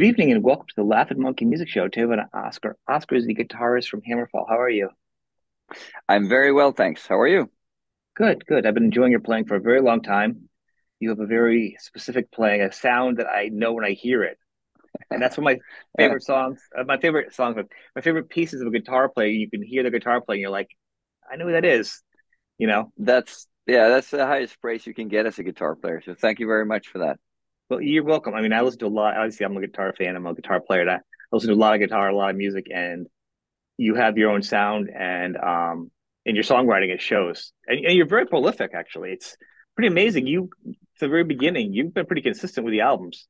Good evening and welcome to the Laughing Monkey Music Show. Today with Oscar. Oscar is the guitarist from Hammerfall. How are you? I'm very well, thanks. How are you? Good, good. I've been enjoying your playing for a very long time. You have a very specific playing, a sound that I know when I hear it. And that's one of my Yeah, favorite songs. Uh, my favorite songs, my favorite pieces of a guitar player. You can hear the guitar playing. You're like, I know who that is. You know. that's yeah, that's the highest praise you can get as a guitar player. So thank you very much for that. Well, you're welcome. I mean, I listen to a lot. Obviously, I'm a guitar fan. I'm a guitar player. I listen to a lot of guitar, a lot of music, and you have your own sound and um in your songwriting it shows and, and you're very prolific actually it's pretty amazing you from the very beginning you've been pretty consistent with the albums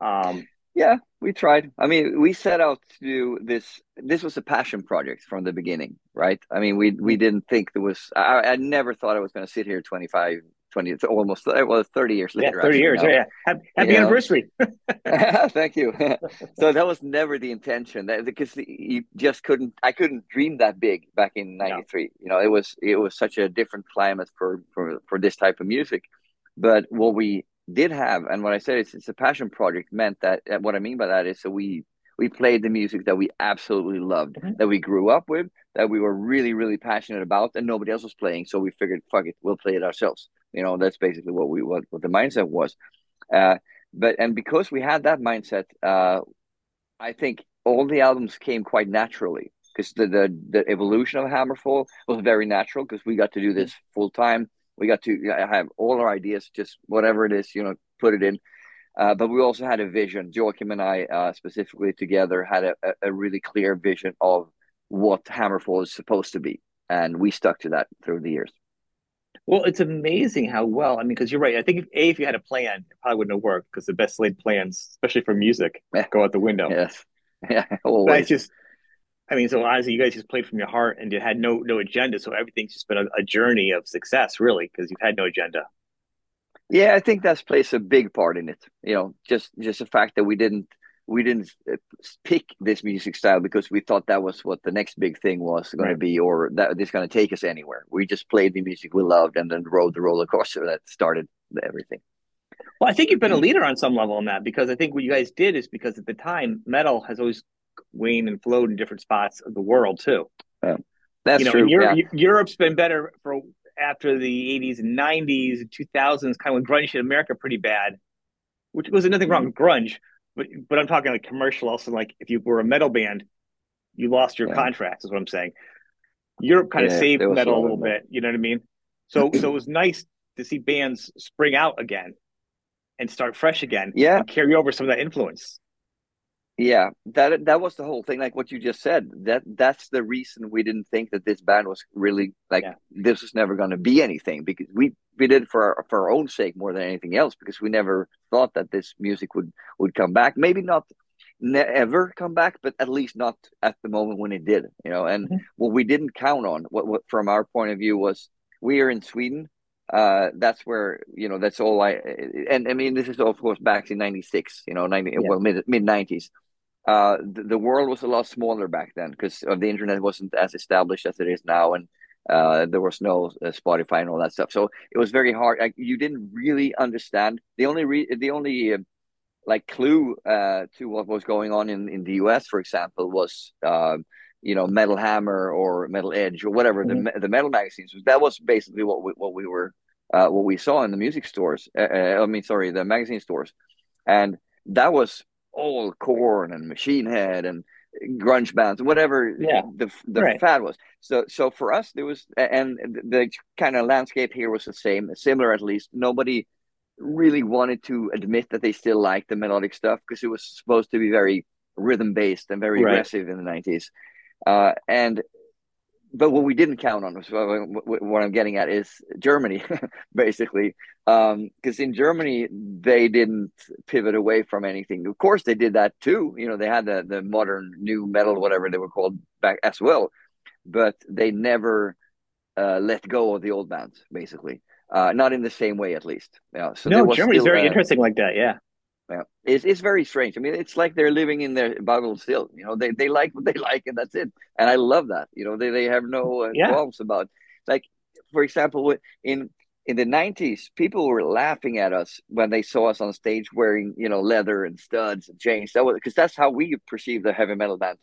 um Yeah, we tried. I mean, we set out to do this. This was a passion project from the beginning, right? I mean, we we didn't think there was. I, I never thought I was going to sit here 25, 20, It's almost well, 30 years later. yeah later, 30 actually years yeah, now. yeah. happy, happy You anniversary Thank you. So that was never the intention that because you just couldn't I couldn't dream that big back in no 93. You know, it was it was such a different climate for for for this type of music. But what we did have and what I said is it's a passion project meant that what I mean by that is so we we played the music that we absolutely loved, Mhm. that we grew up with, that we were really really passionate about and nobody else was playing, so we figured fuck it, we'll play it ourselves. You know, that's basically what we what, what the mindset was. Uh, but and because we had that mindset, uh, I think all the albums came quite naturally because the, the the evolution of Hammerfall was very natural because we got to do this full time. We got to have all our ideas, just whatever it is, you know, put it in. Uh, but we also had a vision. Joachim and I, uh, specifically together, had a, a really clear vision of what Hammerfall is supposed to be, and we stuck to that through the years. well it's amazing how well i mean because you're right i think if a if you had a plan it probably wouldn't have worked because the best laid plans especially for music Yeah, go out the window. Yes, yeah, it's just i mean so honestly you guys just played from your heart and you had no no agenda so everything's just been a, a journey of success really because you've had no agenda Yeah, I think that plays a big part in it. You know, just just the fact that we didn't we didn't uh, pick this music style because we thought that was what the next big thing was going to be, or that it's going to take us anywhere. We just played the music we loved and then rode the roller coaster that started everything. Well, I think you've been a leader on some level in that because I think what you guys did is because at the time metal has always waned and flowed in different spots of the world too. Yeah, You that's know, true. Europe, Yeah, Europe's been better for after the 80s and 90s and 2000s, kind of when grunge hit America pretty bad, which was nothing wrong with grunge, but but I'm talking like commercial. Also, like if you were a metal band, you lost your yeah, contracts, is what I'm saying. Europe kind of saved There was a metal a little bit. You know what I mean? So so it was nice to see bands spring out again and start fresh again Yeah, and carry over some of that influence. Yeah, that that was the whole thing. Like what you just said, that that's the reason we didn't think that this band was really like Yeah. this was never going to be anything because we we did it for our, for our own sake more than anything else because we never thought that this music would would come back. Maybe not never come back, but at least not at the moment when it did. You know, and Mhm. what we didn't count on, what, what from our point of view was we are in Sweden. Uh, that's where you know that's all I and I mean this is of course back in '96. You know, ninety Yeah. well mid mid '90s uh, the, the world was a lot smaller back then because uh, the internet wasn't as established as it is now, and uh, there was no uh, Spotify and all that stuff. So it was very hard. Like, you didn't really understand. The only re- the only uh, like clue uh, to what was going on in, in the US, for example, was uh, you know Metal Hammer or Metal Edge or whatever the Mhm. me- the metal magazines. That was basically what we, what we were uh, what we saw in the music stores. Uh, uh, I mean, sorry, the magazine stores, and that was all Korn and Machine Head and grunge bands, whatever Yeah. the the Right. fad was. So so for us, there was and the kind of landscape here was the same, similar at least. Nobody really wanted to admit that they still liked the melodic stuff because it was supposed to be very rhythm based and very Right. aggressive in the 90s. Uh, and but what we didn't count on, so what I'm getting at is Germany, basically, because in Germany they didn't pivot away from anything. Of course, they did that too. You know, they had the the modern new metal, whatever they were called back as well, but they never uh, let go of the old bands, basically. Uh, not in the same way, at least. Yeah, so No, was Germany's still very uh, interesting like that. Yeah. Yeah, it's it's very strange. I mean, it's like they're living in their bubble still. You know, they they like what they like, and that's it. And I love that. You know, they they have no uh, Yeah. qualms about like, for example, in in the 90s people were laughing at us when they saw us on stage wearing you know leather and studs and chains that was because that's how we perceive the heavy metal band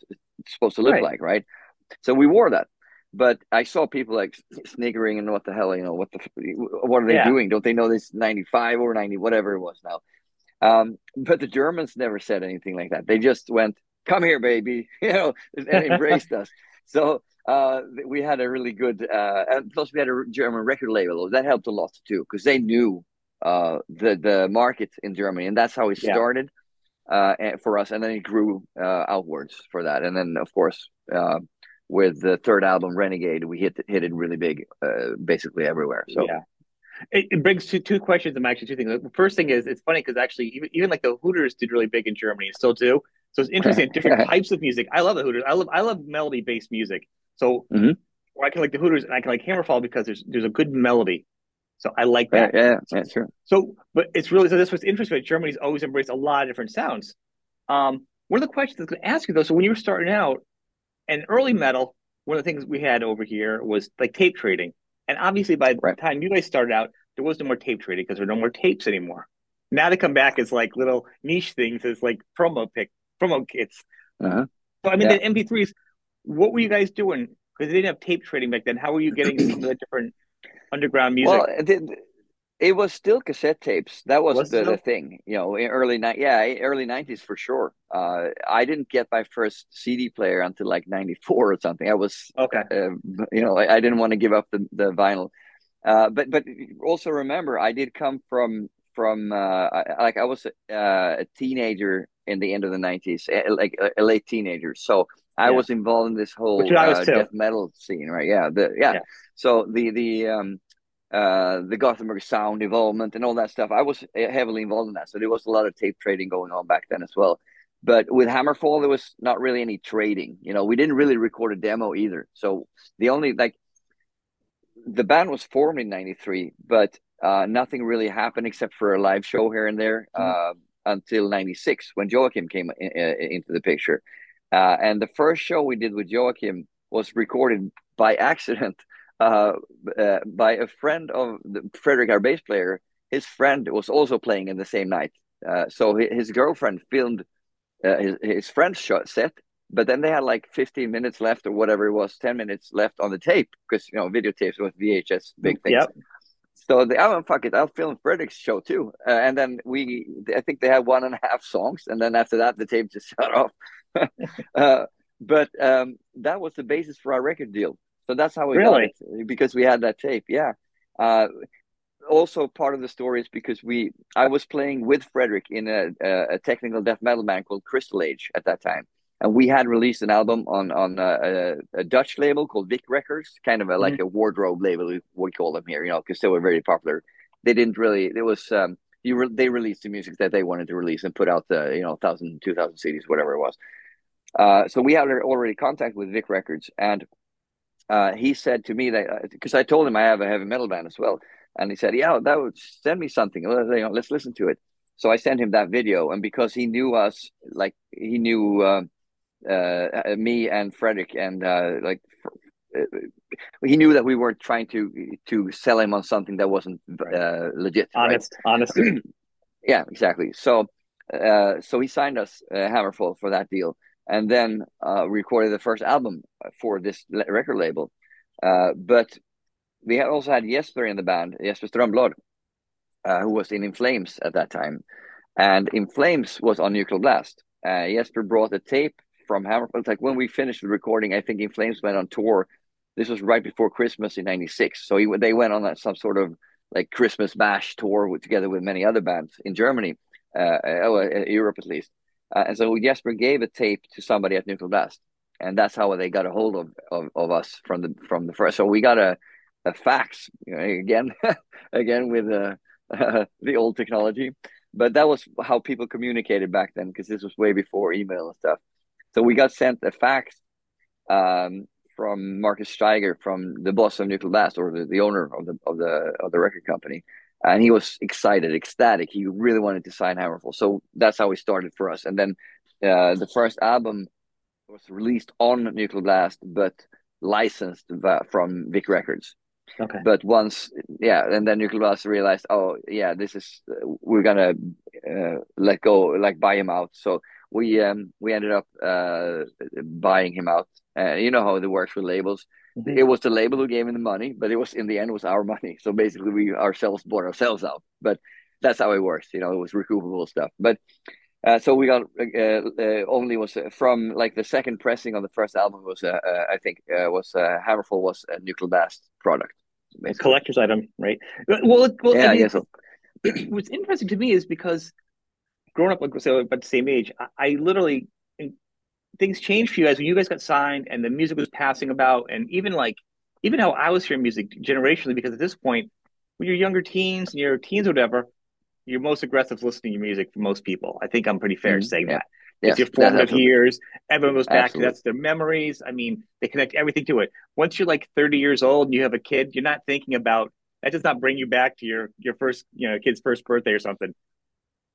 supposed to look right. like right so we wore that but i saw people like sniggering and what the hell you know what the what are they yeah. doing don't they know this 95 or 90 whatever it was now um, but the germans never said anything like that. They just went come here baby you know and embraced us. So uh, we had a really good, uh, and plus we had a German record label. That helped a lot too because they knew uh, the the market in Germany, and that's how it started uh, for us, and then it grew uh, outwards for that, and then of course uh, with the third album Renegade, we hit hit it really big, uh, basically everywhere. So yeah. It, it brings two two questions. I'm actually two things. The first thing is it's funny because actually even, even like the Hooters did really big in Germany and still do. So it's interesting different types of music. I love the Hooters. I love I love melody based music. So mm-hmm. I can like the Hooters and I can like Hammerfall because there's there's a good melody. So I like that. Yeah, yeah, yeah sure. So, but it's really so this was interesting. Germany's always embraced a lot of different sounds. Um, one of the questions I was going to ask you though, so when you were starting out, and early metal, one of the things we had over here was like tape trading, and obviously by right. the time you guys started out, there was no more tape trading because there are no more tapes anymore. Now they come back as like little niche things, as like promo pick, promo kits. Uh-huh. So I mean, yeah. the MP3s what were you guys doing? Because they didn't have tape trading back then. How were you getting some of the different underground music? Well, it, it was still cassette tapes. That was, was the, the, thing, you know, in early night, yeah, early nineties for sure. Uh, I didn't get my first CD player until like ninety four or something. I was okay, uh, you know, I, I, didn't want to give up the the vinyl. Uh, but but also remember, I did come from from uh, like I was uh, a teenager in the end of the nineties, like a, a late teenager. So I was involved in this whole uh, death metal scene, right? Yeah, the yeah. yeah. So the the um uh the Gothenburg sound involvement and all that stuff. I was heavily involved in that, so there was a lot of tape trading going on back then as well. But with Hammerfall, there was not really any trading. You know, we didn't really record a demo either. So the only like the band was formed in '93, but uh, nothing really happened except for a live show here and there mm-hmm. uh, until '96 when Joachim came in, in, into the picture. Uh, and the first show we did with Joachim was recorded by accident uh, uh, by a friend of the, Fredrik, our bass player. His friend was also playing in the same night. Uh, so his, his, girlfriend filmed uh, his, his friend's shot set, but then they had like 15 minutes left or whatever it was, 10 minutes left on the tape because, you know, videotapes with VHS, big things. Yep. So the oh fuck it, I'll film Fredrik's show too. Uh, and then we, I think they had one and a half songs, and then after that the tape just shut off. uh, but um, that was the basis for our record deal. So that's how we really? got it because we had that tape. Yeah. Uh, also, part of the story is because we I was playing with Fredrik in a, a, a, technical death metal band called Crystal Age at that time, and we had released an album on on a, a Dutch label called Vic Records, kind of a, like mm-hmm. a wardrobe label we call them here, you know, because they were very popular. They didn't really. It was um, you re- they released the music that they wanted to release and put out the you know thousand two thousand CDs whatever it was. Uh, so we had already contact with Vic Records, and uh, he said to me that because uh, I told him I have a heavy metal band as well, and he said, "Yeah, that would send me something. You know, let's listen to it." So I sent him that video, and because he knew us, like he knew uh, uh, me and Fredrik, and uh, like he knew that we weren't trying to to sell him on something that wasn't legit. Honest, right? honest. yeah, exactly. So, so he signed us Hammerfall for that deal and then uh, recorded the first album for this record label. Uh, but we had also had Jesper in the band, Jesper Strömblad, uh, who was in In Flames at that time. And In Flames was on Nuclear Blast. Uh, Jesper brought a tape from Hammerfall. Like when we finished the recording, I think In Flames went on tour. This was right before Christmas in '96. So he, they went on some sort of like Christmas bash tour with, together with many other bands in Germany, uh, uh, Europe at least. Uh, and so Jesper gave a tape to somebody at Nuclear Blast, and that's how they got a hold of, of, of us from the from the first. So we got a a fax you know, again, again with uh, the old technology, but that was how people communicated back then because this was way before email and stuff. So we got sent a fax um, from Markus Staiger, from the boss of Nuclear Blast or the, the owner of the of the of the record company, and he was excited, ecstatic. He really wanted to sign Hammerfall, so that's how he started for us. And then uh, the first album was released on Nuclear Blast, but licensed from Vic Records. Okay. But once, yeah, and then Nuclear Blast realized, oh yeah, this is we're gonna uh, let go, like buy him out. So we um we ended up uh buying him out. Uh, you know how it works with labels. It was the label who gave him the money, but it was in the end it was our money. So basically, we ourselves bought ourselves out. But that's how it works. You know, it was recoupable stuff. But uh, so we got uh, uh, only was uh, from like the second pressing on the first album was uh, uh, I think was Hammerfall was a Nuclear Blast product, a collector's item, right? Well, well yeah, I, mean, so. what's interesting to me is because growing up like so about the same age, I, I literally things changed for you guys when you guys got signed and the music was passing about, and even like even how I was hearing music generationally, because at this point, when you're younger teens and you're teens or whatever, your most aggressive listening to music for most people. I think I'm pretty fair mm-hmm. saying that. Yes, it's your formative years. Everyone goes back absolutely. to that's their memories. I mean, they connect everything to it. Once you're like 30 years old and you have a kid, you're not thinking about that. Does not bring you back to your your first you know kid's first birthday or something.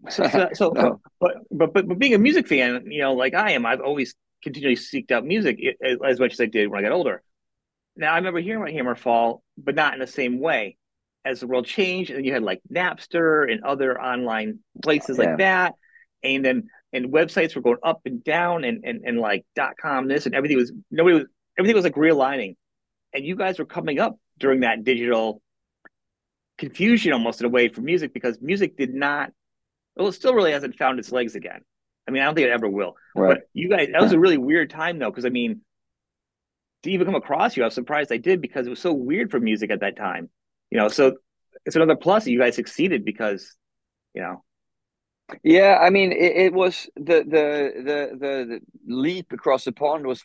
So, so, so no. but, but but but being a music fan, you know, like I am, I've always continually seeked out music as, as much as I did when I got older. Now I remember hearing about Hammerfall, but not in the same way as the world changed, and you had like Napster and other online places yeah. like that, and then and websites were going up and down, and and and like dot com this and everything was nobody was everything was like realigning, and you guys were coming up during that digital confusion almost in a way for music because music did not well it still really hasn't found its legs again i mean i don't think it ever will right. but you guys that was a really weird time though because i mean to even come across you i was surprised i did because it was so weird for music at that time you know, so it's another plus that you guys succeeded because, you know. Yeah, I mean, it, it was the, the, the the the leap across the pond was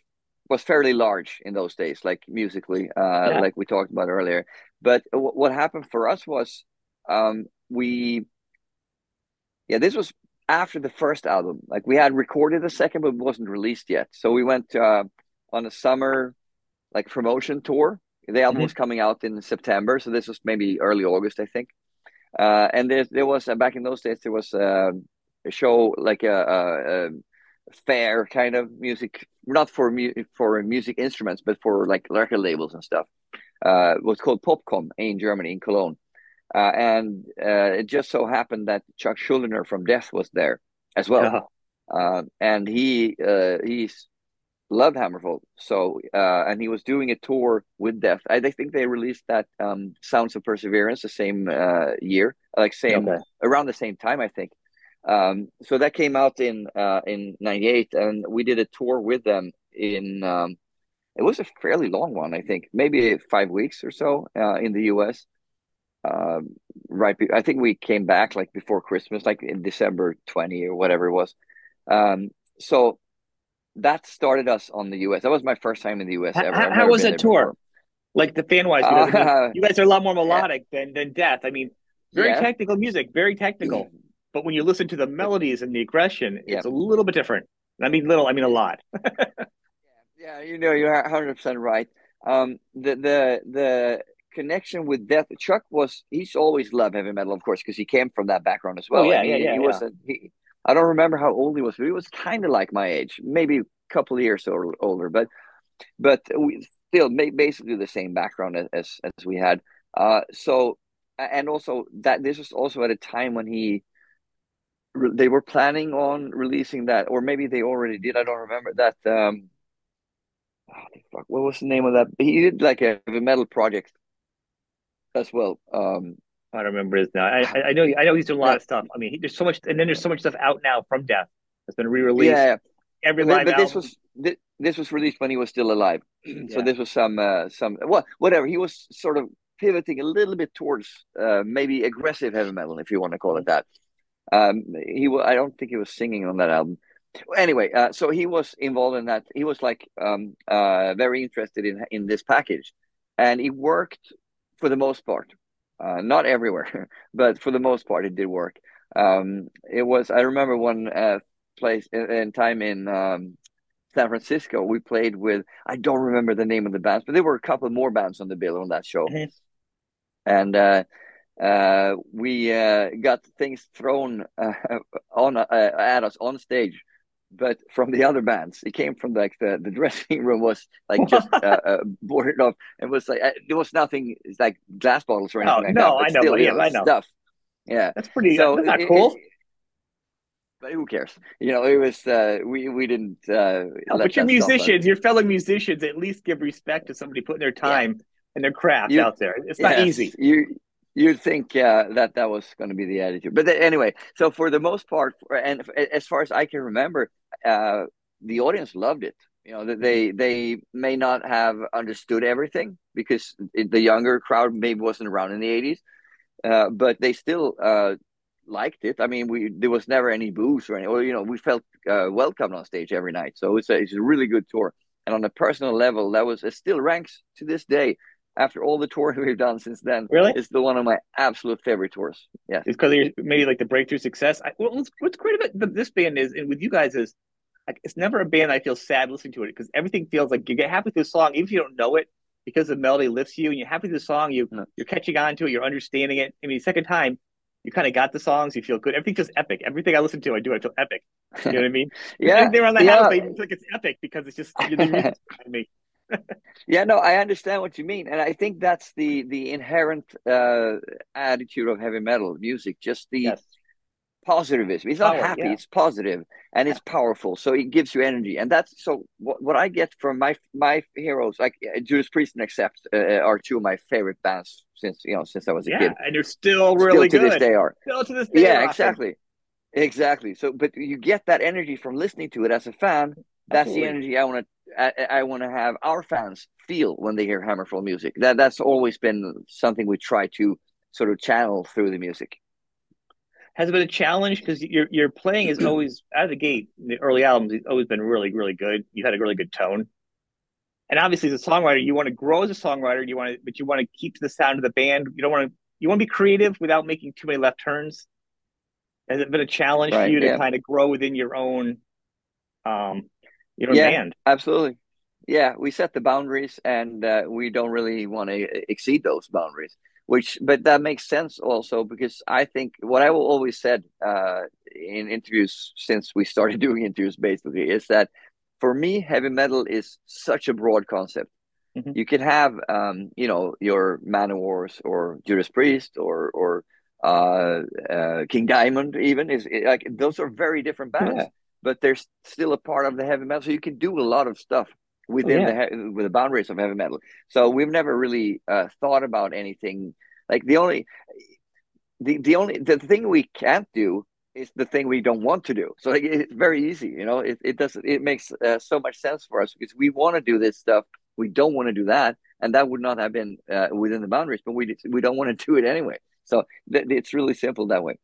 was fairly large in those days, like musically, uh, yeah. like we talked about earlier. But w- what happened for us was um, we, yeah, this was after the first album. Like we had recorded the second, but it wasn't released yet. So we went uh, on a summer like promotion tour the album mm-hmm. was coming out in September, so this was maybe early August, I think. Uh, and there, there was uh, back in those days there was uh, a show like a, a, a, fair kind of music, not for mu- for music instruments, but for like record labels and stuff. Uh, it was called Popkomm in Germany in Cologne, uh, and uh, it just so happened that Chuck Schuldiner from Death was there as well. Uh-huh. Uh, and he uh, he's loved Hammerfall. So, uh, and he was doing a tour with Death. I think they released that um, Sounds of Perseverance the same uh, year, like same okay. around the same time, I think. Um, so that came out in uh, in '98, and we did a tour with them in. Um, it was a fairly long one, I think, maybe five weeks or so uh, in the U.S. Um, right, be- I think we came back like before Christmas, like in December 20 or whatever it was. Um, so that started us on the US. That was my first time in the US ever. How, how was that tour? Before. Like the fan wise, uh, you guys are a lot more melodic yeah. than than Death. I mean, very yeah. technical music, very technical. but when you listen to the melodies and the aggression, yeah. it's a little bit different. I mean, little. I mean, a lot. yeah, you know, you're 100 percent right. Um, the the the connection with Death, Chuck was he's always loved heavy metal, of course, because he came from that background as well. Oh, yeah, I mean, yeah, yeah, he, he was a, he, I don't remember how old he was, but he was kind of like my age, maybe a couple of years or, older, but but we still basically the same background as as we had. Uh, so and also that this was also at a time when he they were planning on releasing that, or maybe they already did. I don't remember that. Um, oh, what was the name of that? He did like a, a metal project as well. Um, I don't remember his now. I, I know I know he's doing a lot yeah. of stuff. I mean, he, there's so much, and then there's so much stuff out now from Death that's been re-released. Yeah, every but, but this was this, this, was released when he was still alive. Yeah. So this was some uh, some well whatever. He was sort of pivoting a little bit towards uh, maybe aggressive heavy metal, if you want to call it that. Um, he I don't think he was singing on that album. Anyway, uh, so he was involved in that. He was like um, uh, very interested in in this package, and he worked for the most part uh, not everywhere, but for the most part, it did work. Um, it was. I remember one uh, place in, time in um, San Francisco. We played with. I don't remember the name of the bands, but there were a couple more bands on the bill on that show, mm-hmm. and uh, uh, we uh, got things thrown uh, on uh, at us on stage but from the other bands. It came from like the, the dressing room was like just uh, uh, boarded off. It was like uh, there was nothing like glass bottles or anything. No, like no, I know, yeah, I know stuff. Yeah, that's pretty. So that's not cool. It, but who cares? You know, it was uh, we we didn't. Uh, no, but your musicians, your fellow musicians, at least give respect to somebody putting their time yeah. and their craft you, out there. It's not yes, easy. You you'd think uh, that that was going to be the attitude, but anyway. So for the most part, and as far as I can remember, uh, the audience loved it. You know, they they may not have understood everything because the younger crowd maybe wasn't around in the eighties, uh, but they still uh, liked it. I mean, we there was never any booze or any, or you know, we felt uh, welcomed on stage every night. So it's a it's a really good tour. And on a personal level, that was it still ranks to this day after all the touring we've done since then. Really, it's the one of my absolute favorite tours. Yeah, it's because maybe like the breakthrough success. I, well, what's great about this band is, and with you guys is, like, it's never a band I feel sad listening to it because everything feels like you get happy with the song, even if you don't know it, because the melody lifts you and you're happy with the song. You no. you're catching on to it, you're understanding it. I mean, second time you kind of got the songs, you feel good. Everything feels epic. Everything I listen to, I do, I feel epic. You know what I mean? yeah. They're on the yeah. house, I feel like it's epic because it's just the me. yeah, no, I understand what you mean, and I think that's the the inherent uh, attitude of heavy metal music. Just the yes positivism. It's not Power, happy, yeah. it's positive and yeah. it's powerful. So it gives you energy. And that's so what, what I get from my my heroes, like uh, Judas Priest and Accept, uh, uh, are two of my favorite bands since you know since I was a yeah, kid. And they're still really still good. to this day are. Still to this day. Yeah, exactly. Exactly. So, but you get that energy from listening to it as a fan. That's Absolutely. the energy I want to. I, I want to have our fans feel when they hear Hammerfall music. That that's always been something we try to sort of channel through the music has it been a challenge because your your playing is always out of the gate. The early albums has always been really really good. You had a really good tone, and obviously as a songwriter, you want to grow as a songwriter. You want to, but you want to keep to the sound of the band. You don't want to. You want to be creative without making too many left turns. Has it been a challenge right, for you to kind of grow within your own, um, your own yeah, band? Absolutely. Yeah, we set the boundaries, and uh, we don't really want to exceed those boundaries which but that makes sense also because i think what i will always said uh, in interviews since we started doing interviews basically is that for me heavy metal is such a broad concept mm-hmm. you can have um, you know your Manowars or judas priest or or uh, uh, king diamond even is like those are very different bands yeah. But they're still a part of the heavy metal so you can do a lot of stuff within oh, yeah. the with the boundaries of heavy metal. So we've never really uh, thought about anything like the only the the only the thing we can't do is the thing we don't want to do. So like, it's very easy, you know. It it does it makes uh, so much sense for us because we want to do this stuff. We don't want to do that, and that would not have been uh, within the boundaries. But we we don't want to do it anyway. So th- it's really simple that way.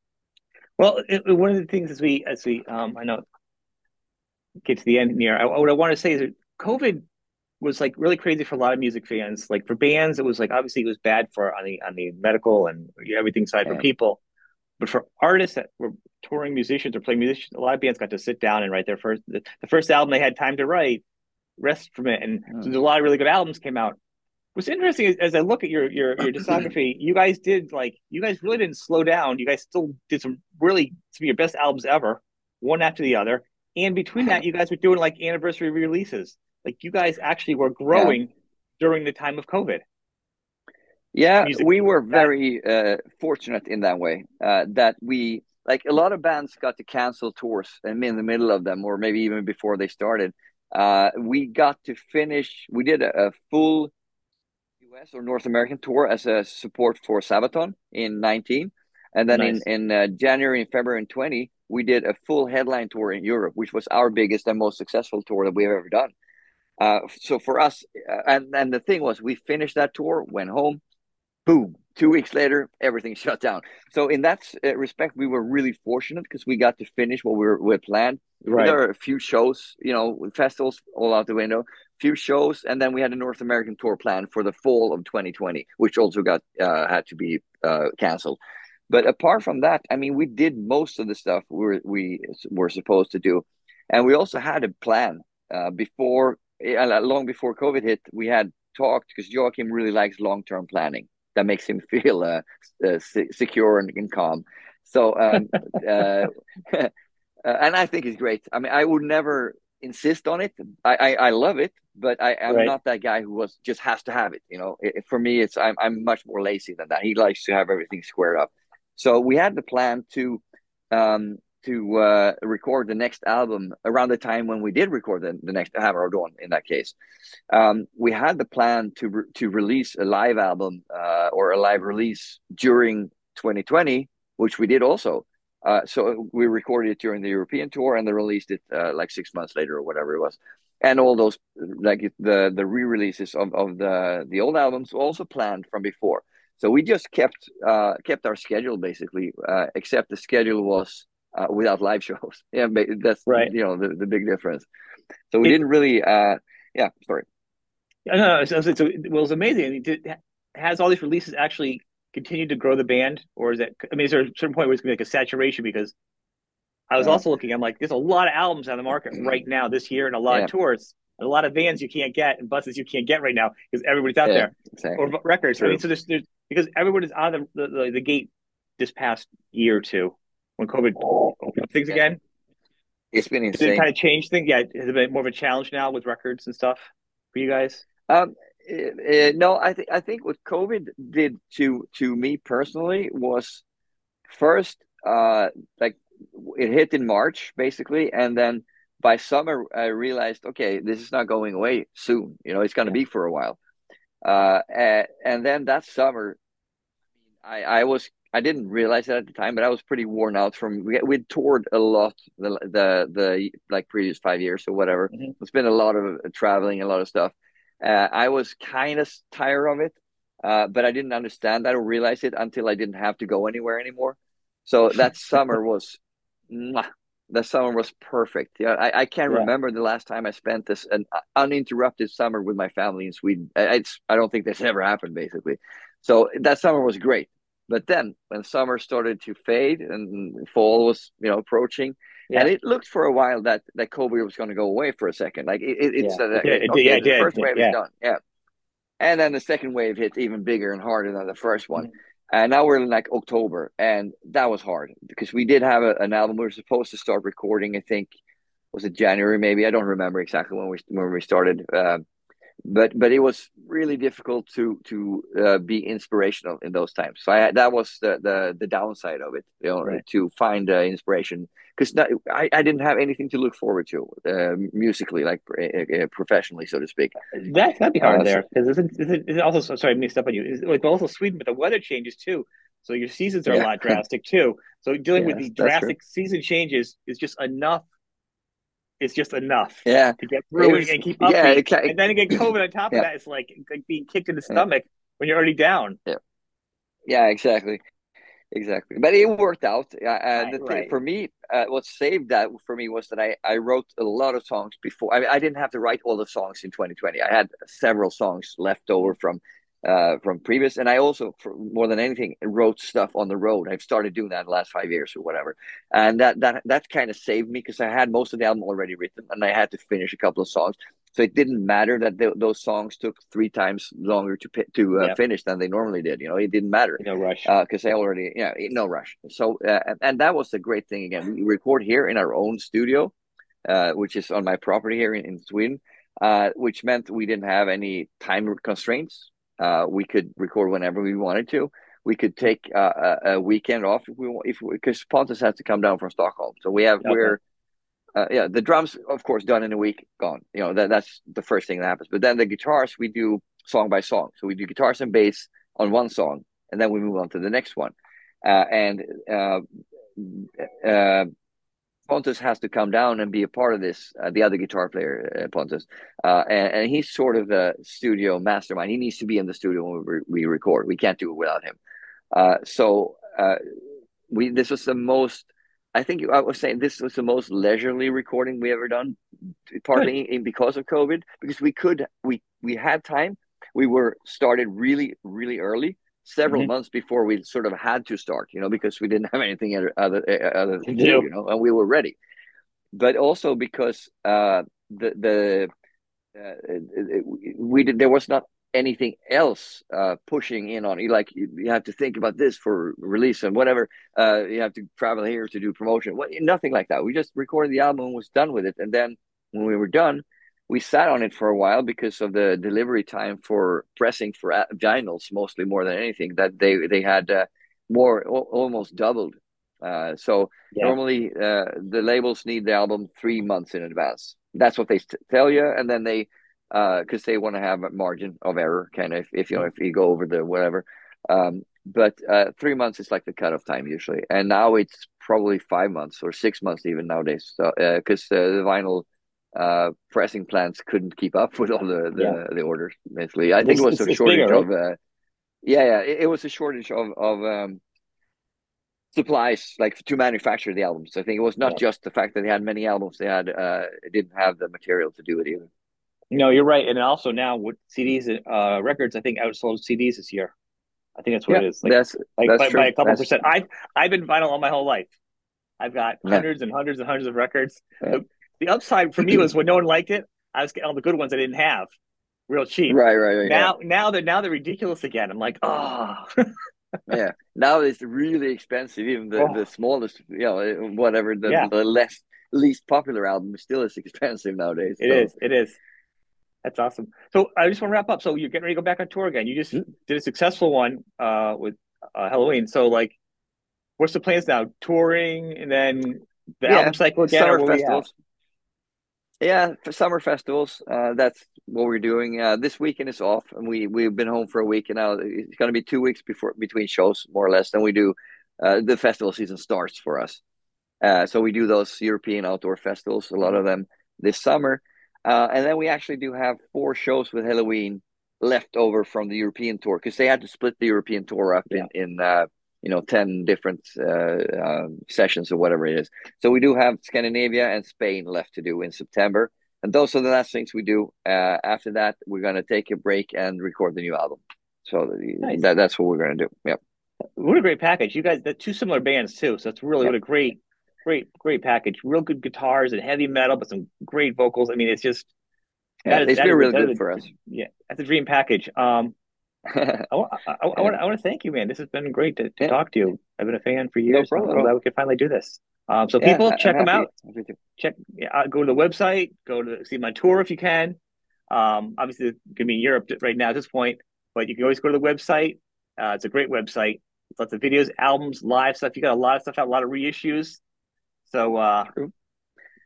Well, it, one of the things as we as we um I know get to the end here, I, what I want to say is that COVID was like really crazy for a lot of music fans. Like for bands, it was like obviously it was bad for on the on the medical and everything side yeah. for people. But for artists that were touring musicians or playing musicians, a lot of bands got to sit down and write their first the, the first album they had time to write, rest from it, and mm. so a lot of really good albums came out. What's interesting is as I look at your your your discography, you guys did like you guys really didn't slow down. You guys still did some really some of your best albums ever, one after the other. And between that, you guys were doing like anniversary releases. Like you guys actually were growing yeah. during the time of COVID. Yeah, Music we were very uh, fortunate in that way uh, that we like a lot of bands got to cancel tours and in the middle of them, or maybe even before they started. Uh, we got to finish. We did a, a, full U.S. or North American tour as a support for Sabaton in 19, and then nice. in in uh, January and February in 20, we did a full headline tour in Europe, which was our biggest and most successful tour that we've ever done. Uh, so for us, uh, and and the thing was, we finished that tour, went home, boom. Two weeks later, everything shut down. So in that uh, respect, we were really fortunate because we got to finish what we were we planned. Right. There are a few shows, you know, festivals all out the window. Few shows, and then we had a North American tour planned for the fall of 2020, which also got uh, had to be uh, canceled. But apart from that, I mean, we did most of the stuff we were, we were supposed to do, and we also had a plan uh, before long before COVID hit, we had talked because Joachim really likes long term planning. That makes him feel uh, uh, secure and, and, calm. So um, uh, uh, and I think it's great. I mean, I would never insist on it. I I, I love it, but I am right. not that guy who was just has to have it. You know, it, for me, it's I'm I'm much more lazy than that. He likes to have everything squared up. So we had the plan to um, to uh, record the next album around the time when we did record the, the next Hammer Dawn. In that case, um, we had the plan to re- to release a live album uh, or a live release during 2020, which we did also. Uh, so we recorded it during the European tour and then released it uh, like six months later or whatever it was. And all those like the the re-releases of, of the the old albums also planned from before. So we just kept uh, kept our schedule basically, uh, except the schedule was uh, without live shows. Yeah, that's right. You know the, the big difference. So we it, didn't really. Uh, yeah, sorry. No, no, it's, it's, well, it was amazing. Did, has all these releases actually continued to grow the band, or is it? I mean, is there a certain point where it's going to be like a saturation? Because I was also looking. I'm like, there's a lot of albums on the market right now this year, and a lot yeah. of tours, and a lot of bands you can't get, and buses you can't get right now because everybody's out yeah, there, exactly. or records. True. I mean, so there's, there's because everyone is out of the, the, the gate this past year or two when COVID opened up things again? It's been insane. Did it kind of change things? Yeah, has it been more of a challenge now with records and stuff for you guys? Um, uh, no, I think I think what COVID did to to me personally was first, uh, like it hit in March basically, and then by summer I realized, okay, this is not going away soon. You know, it's going to be for a while. Uh, and, and then that summer, I I was I didn't realize it at the time, but I was pretty worn out from we we toured a lot the the the like previous five years or whatever. Mm-hmm. It's been a lot of traveling, a lot of stuff. Uh, I was kind of tired of it, uh, but I didn't understand that or realize it until I didn't have to go anywhere anymore. So that summer was, that summer was perfect. Yeah, I, I can't yeah. remember the last time I spent this an uninterrupted summer with my family in Sweden. It's I don't think this ever happened basically. So that summer was great. But then when summer started to fade and fall was, you know, approaching, yeah. and it looked for a while that that COVID was going to go away for a second. Like it, it, it's yeah. Uh, it, okay, yeah, the first wave is done, yeah, and then the second wave hit even bigger and harder than the first one. And now we're in like October, and that was hard because we did have a, an album we were supposed to start recording. I think was it January, maybe I don't remember exactly when we when we started. Uh, but but it was really difficult to to uh, be inspirational in those times. So I, that was the, the the downside of it, you know, right. to find uh, inspiration because I, I didn't have anything to look forward to uh, musically, like uh, uh, professionally, so to speak. That that'd be hard uh, there because isn't, isn't also sorry, me step on you. Is like also Sweden, but the weather changes too. So your seasons are yeah. a lot drastic too. So dealing with these drastic season changes is just enough is just enough. Yeah. To get through was, and keep up. Yeah, it, and then get COVID on top of that, it's like, like being kicked in the stomach yeah. when you're already down. Yeah. Yeah, exactly. Exactly. But it worked out. Uh, right, the, right. For me, uh, what saved that for me was that I, I wrote a lot of songs before. I mean, I didn't have to write all the songs in 2020. I had several songs left over from uh, from previous. And I also, more than anything, wrote stuff on the road. I've started doing that the last five years or whatever, and that that that kind of saved me because I had most of the album already written, and I had to finish a couple of songs. So it didn't matter that th- those songs took three times longer to to uh, yep. finish than they normally did. You know, it didn't matter. No rush. Because uh, I already, yeah, no rush. So, uh, and that was the great thing. Again, we record here in our own studio, uh, which is on my property here in, in Sweden, uh, which meant we didn't have any time constraints. Uh, we could record whenever we wanted to. We could take uh, a, a, weekend off if we want, if because Pontus has to come down from Stockholm. So we have okay. we're uh, yeah the drums of course done in a week gone. You know that that's the first thing that happens. But then the guitars we do song by song. So we do guitars and bass on one song, and then we move on to the next one. Uh, and uh, uh, Pontus has to come down and be a part of this. Uh, the other guitar player, uh, Pontus, uh, and, and, he's sort of the studio mastermind. He needs to be in the studio when we, we record. We can't do it without him. Uh, so uh, we this was the most. I think I was saying this was the most leisurely recording we ever done, partly in, because of COVID, because we could we we had time. We were started really really early several mm-hmm. months before we sort of had to start, you know, because we didn't have anything other other, other to do, you know, and we were ready. But also because uh, the the uh, we did, there was not anything else uh, pushing in on you. Like you, you, have to think about this for release and whatever. Uh, you have to travel here to do promotion. What, nothing like that. We just recorded the album and was done with it. And then when we were done, we sat on it for a while because of the delivery time for pressing for vinyls, mostly more than anything. That they they had uh, more almost doubled. Uh, so yeah. normally uh, the labels need the album three months in advance. That's what they tell you, and then they because uh, they want to have a margin of error, kind of if, if you know if you go over the whatever. Um, but uh, three months is like the cutoff time usually, and now it's probably five months or six months even nowadays. So because uh, uh, the vinyl uh, pressing plants couldn't keep up with all the the, yeah. the orders. Basically, I think it's, it was a shortage bigger, of. Right? Uh, yeah, yeah, it, it, was a shortage of of um, supplies like to manufacture the albums. I think it was not yeah. just the fact that they had many albums; they had uh, didn't have the material to do it either. No, you're right. And also now with CDs, uh, records, I think outsold CDs this year. I think that's what yeah, it is. Like, that's, like that's by, true. by a couple that's percent. I've I've been vinyl all my whole life. I've got yeah. hundreds and hundreds and hundreds of records. Yeah. The, the, upside for me was when no one liked it, I was getting all the good ones I didn't have, real cheap. Right, right, right. Now, now they're now they're ridiculous again. I'm like, oh. yeah. Now it's really expensive. Even the, oh. the smallest, you know, whatever the, the less least popular album still is expensive nowadays. It so. is. It is. That's awesome. So I just want to wrap up. So you're getting ready to go back on tour again. You just mm-hmm. did a successful one uh, with uh, Helloween. So like, what's the plans now? Touring and then the yeah, album cycle again. Summer festivals. Yeah, for summer festivals. Uh, that's what we're doing. Uh, this weekend is off, and we we've been home for a week, and now it's going to be two weeks before between shows, more or less. Then we do uh, the festival season starts for us. Uh, so we do those European outdoor festivals, a lot of them this summer uh, and then we actually do have four shows with Helloween left over from the European tour because they had to split the European tour up yeah. in in uh, you know ten different uh, um, sessions or whatever it is. So we do have Scandinavia and Spain left to do in September, and those are the last things we do. Uh, after that, we're gonna take a break and record the new album. So nice. that, that's what we're gonna do. Yep. What a great package! You guys, the two similar bands too. So that's really yep. what a great great, great package. Real good guitars and heavy metal, but some great vocals. I mean, it's just yeah, it's been really good for us. Yeah, that's a dream package. Um, I, I, I, I, want I want to thank you, man. This has been great to, to yeah. talk to you. I've been a fan for years. No problem. I'm glad we could finally do this. Um, so people yeah, check them out. Check, yeah, go to the website. Go to see my tour if you can. Um, obviously, it's gonna be in Europe right now at this point, but you can always go to the website. Uh, it's a great website. lots of videos, albums, live stuff. You got a lot of stuff out, a lot of reissues. So uh,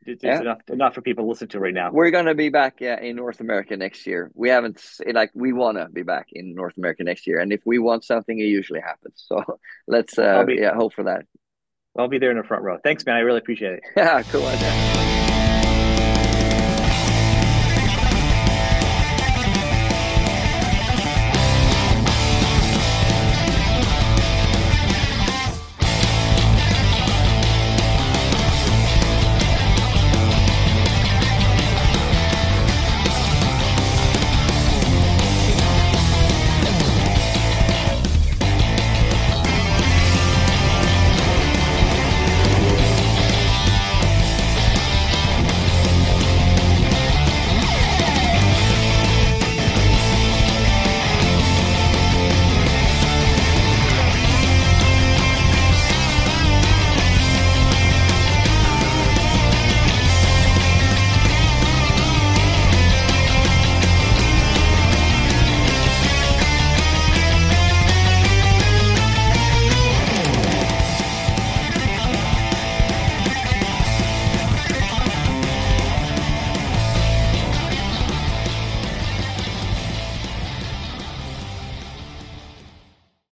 it's, yeah. enough enough for people to listen to right now. We're gonna be back yeah, in North America next year. We haven't like we wanna be back in North America next year, and if we want something, it usually happens. So let's uh, be, yeah hope for that. I'll be there in the front row. Thanks, man. I really appreciate it. Yeah, cool.